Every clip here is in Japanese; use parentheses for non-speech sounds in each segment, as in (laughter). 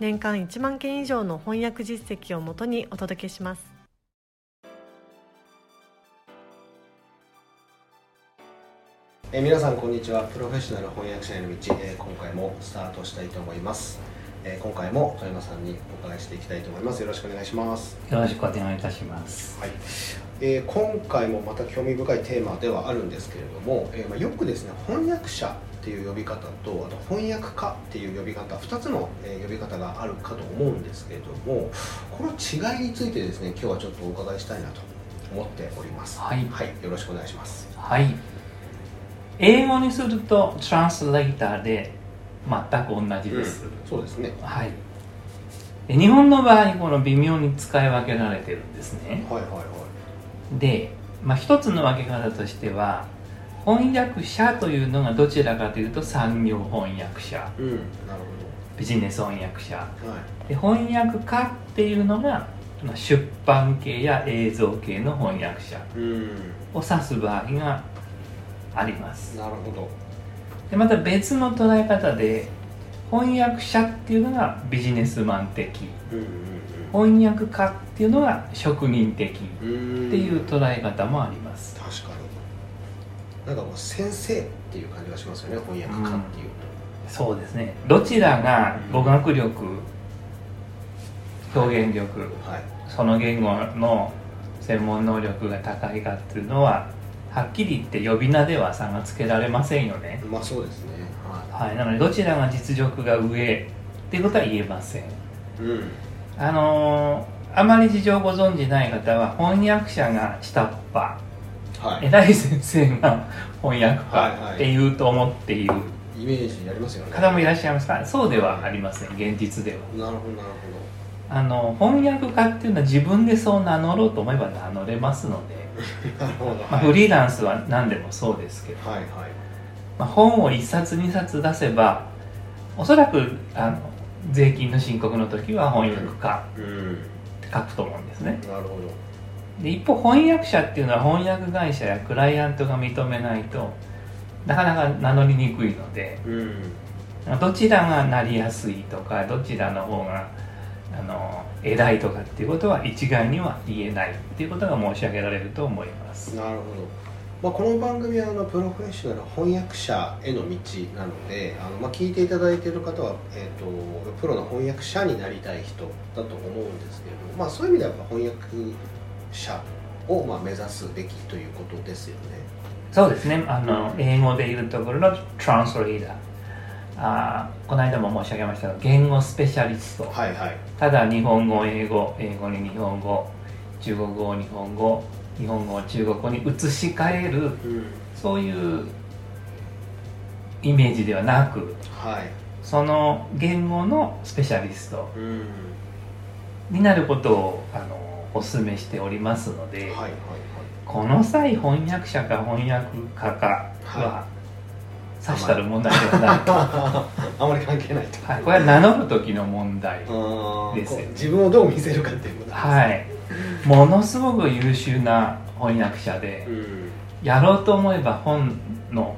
年間1万件以上の翻訳実績をもとにお届けします。えー皆さんこんにちは。プロフェッショナル翻訳者への道、えー今回もスタートしたいと思います、えー今回も富山さんにお伺いしていきたいと思います。よろしくお願いします。よろしくお願いいたします。はい、えー今回もまた興味深いテーマではあるんですけれども、えーまあ、よくですね翻訳者っていう呼び方とあと翻訳家っていう呼び方2つの、えー呼び方があるかと思うんですけれどもこの違いについてですね今日はちょっとお伺いしたいなと思っておりますはいはい、よろしくお願いしますはい。英語にするとトランスレーターで全く同じです。そうですねはい。で日本の場合この微妙に使い分けられてるんですね。はいはいはいで、まあ一つの分け方としては翻訳者というのがどちらかというと産業翻訳者、うんなるビジネス翻訳者。ほどはい。で翻訳家っていうのがまあ出版系や映像系の翻訳者うん。を指す場合があります。なるほど。でまた別の捉え方で翻訳者っていうのがビジネスマン的。うんうん翻訳家っていうのが職人的っうんうん。ていう捉え方もあります。確かになんかもう先生っていう感じがしますよね翻訳家っていうそうですね。どちらが語学力表現力と、はい。その言語の専門能力が高いかっていうのははっきり言って呼び名では差がつけられませんよね。まあそうですね。ははい。なのでどちらが実力が上っていうことは言えません。いうん。あのーあまり事情をご存じない方は翻訳者が下っ端はい。偉い先生が翻訳はいはい。家っていうと思っている。イメージありますよね。方もいらっしゃいますか？そうではありません現実では。なるほどなるあの翻訳家っていうのは自分でそう名乗ろうと思えば名乗れますので、ほ (laughs) どなるほど。まあ、フリーランスは何でもそうですけど、はいはい。まあ、本を1冊2冊出せばおそらくあの税金の申告の時は翻訳家うん。って書くと思うんですね。なるほで一方翻訳者っていうのは翻訳会社やクライアントが認めないとなかなか名乗りにくいのでどうん。どちらがなりやすいとかどちらの方があの偉いとかっていうことは一概には言えないっていうことが申し上げられると思います。なるほど。まあ、この番組はあのプロフェッショナル翻訳者への道なのであの、まあ、聞いていただいている方は、えー、とプロの翻訳者になりたい人だと思うんですけれども、まあ、そういう意味では翻訳者をまあ目指すべきということですよね。そうですね。あの英語でいうところのトランスレーターあーこの間も申し上げましたが言語スペシャリスト。はいはい。ただ日本語英語英語に日本語中国語を日本語日本語を中国語に移し替えるうん。そういうイメージではなくはい。その言語のスペシャリストうん。になることをあのお勧めしておりますので、はいはいこの際翻訳者か翻訳家かははさしたる問題ではないと、ははいあまり関係ないと、い、これは名乗る時の問題ですよね。自分をどう見せるかっていうことですね。はい。ものすごく優秀な翻訳者でうん。やろうと思えば本の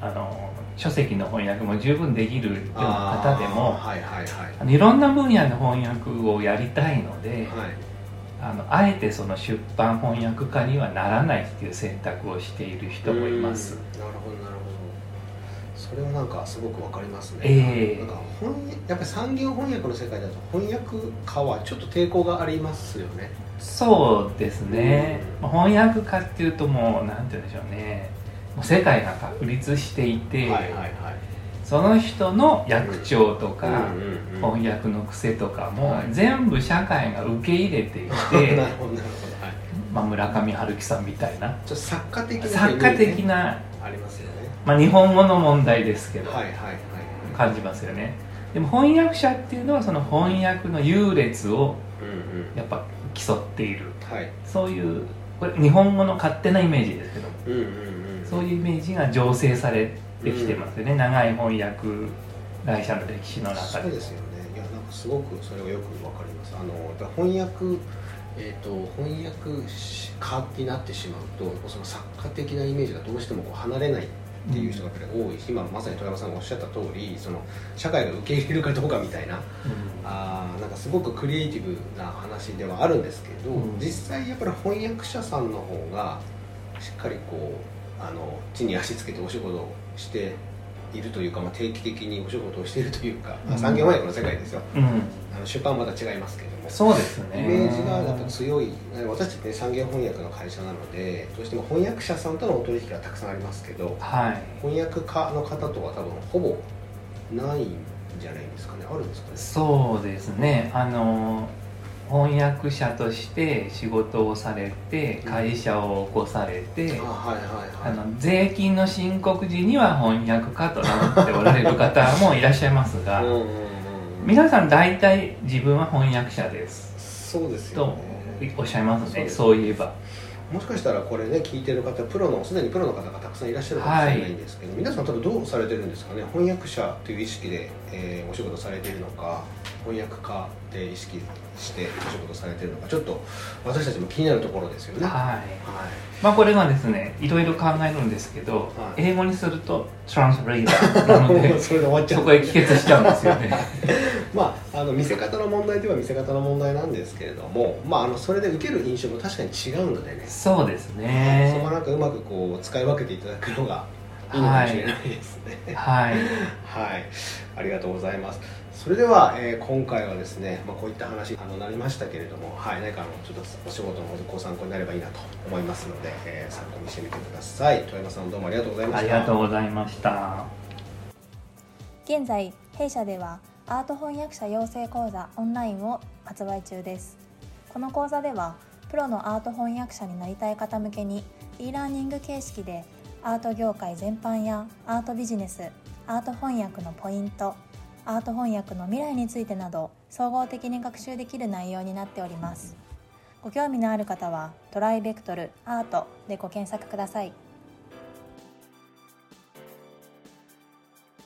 あの書籍の翻訳も十分できるような方でもはいはいはい。いろんな分野の翻訳をやりたいのではいあのあえてその出版翻訳家にはならないっていう選択をしている人もいます。うん。なるほどなるほど。それはなんかすごくわかりますね、ええ。なんか翻やっぱり産業翻訳の世界だと翻訳家はちょっと抵抗がありますよね。そうですね、うん。まあ翻訳家っていうともうなんて言うんでしょうね。もう世界が確立していて、はいはいはいその人の役長とか、翻訳の癖とかも、はい。全部社会が受け入れていて (laughs) まあ村上春樹さんみたいな。作家的な作家的なな、ありますよね。まあ、日本語の問題ですけど、はいはいはい感じますよね。でも翻訳者っていうのはその翻訳の優劣をやっぱ競っている。はい。そういうこれ日本語の勝手なイメージですけども。うんうんうん。そういうイメージが醸成されてきてますよね、長い翻訳会社の歴史の中で。そうですよね。いやなんかすごくそれはよくわかります。あのやっぱ翻訳えー、と翻訳家になってしまうとその作家的なイメージがどうしてもこう離れないっていう人がやっぱり多い。し、今まさに富山さんがおっしゃった通りその社会が受け入れるかどうかみたいなあーなんかすごくクリエイティブな話ではあるんですけど、うん。実際やっぱり翻訳者さんの方がしっかりこうあの地に足つけてお仕事をしているというか、まあ、定期的にお仕事をしているというか、まあうん産業翻訳の世界ですよ。うん、あの出版はまた違いますけども。そうですね。イメージがやっぱ強い私たちね産業翻訳の会社なのでどうしても翻訳者さんとのお取引がたくさんありますけどはい。翻訳家の方とは多分ほぼないんじゃないですかね。あるんですかね。そうですね。あの翻訳者として仕事をされて会社を起こされて、税金の申告時には翻訳家と名乗っておられる方もいらっしゃいますが、皆さん大体自分は翻訳者です。そうですよとねおっしゃいますねそういえばもしかしたらこれね聞いてる方プロのすでにプロの方がたくさんいらっしゃるかもしれないんですけど、皆さん多分どうされてるんですかね翻訳者という意識で、えーお仕事されているのか翻訳家で意識してお仕事されているのかちょっと私たちも気になるところですよね。はい。はい。まあこれがですねいろいろ考えるんですけど、はい。英語にするとトランスレーターなので (laughs) それで終わっちゃう。そこへ帰結しちゃうんですよね。(laughs) まあ、あの見せ方の問題といえば見せ方の問題なんですけれども、まあ、あのそれで受ける印象も確かに違うのでねそうですそこねはなんかうまくこう使い分けていただくのがいいのかもしれないですね。はいはい、ありがとうございます。それでは、えー今回はですね、まあ、こういった話あのなりましたけれども、はい、何かあのちょっとお仕事のご参考になればいいなと思いますので、えー参考にしてみてください。富山さんどうもありがとうございました。ありがとうございました現在弊社ではアート翻訳者養成講座オンラインを発売中ですこの講座ではプロのアート翻訳者になりたい方向けに e ラーニング形式でアート業界全般やアートビジネスアート翻訳のポイントアート翻訳の未来についてなど総合的に学習できる内容になっております。ご興味のある方はトライベクトルアートでご検索ください。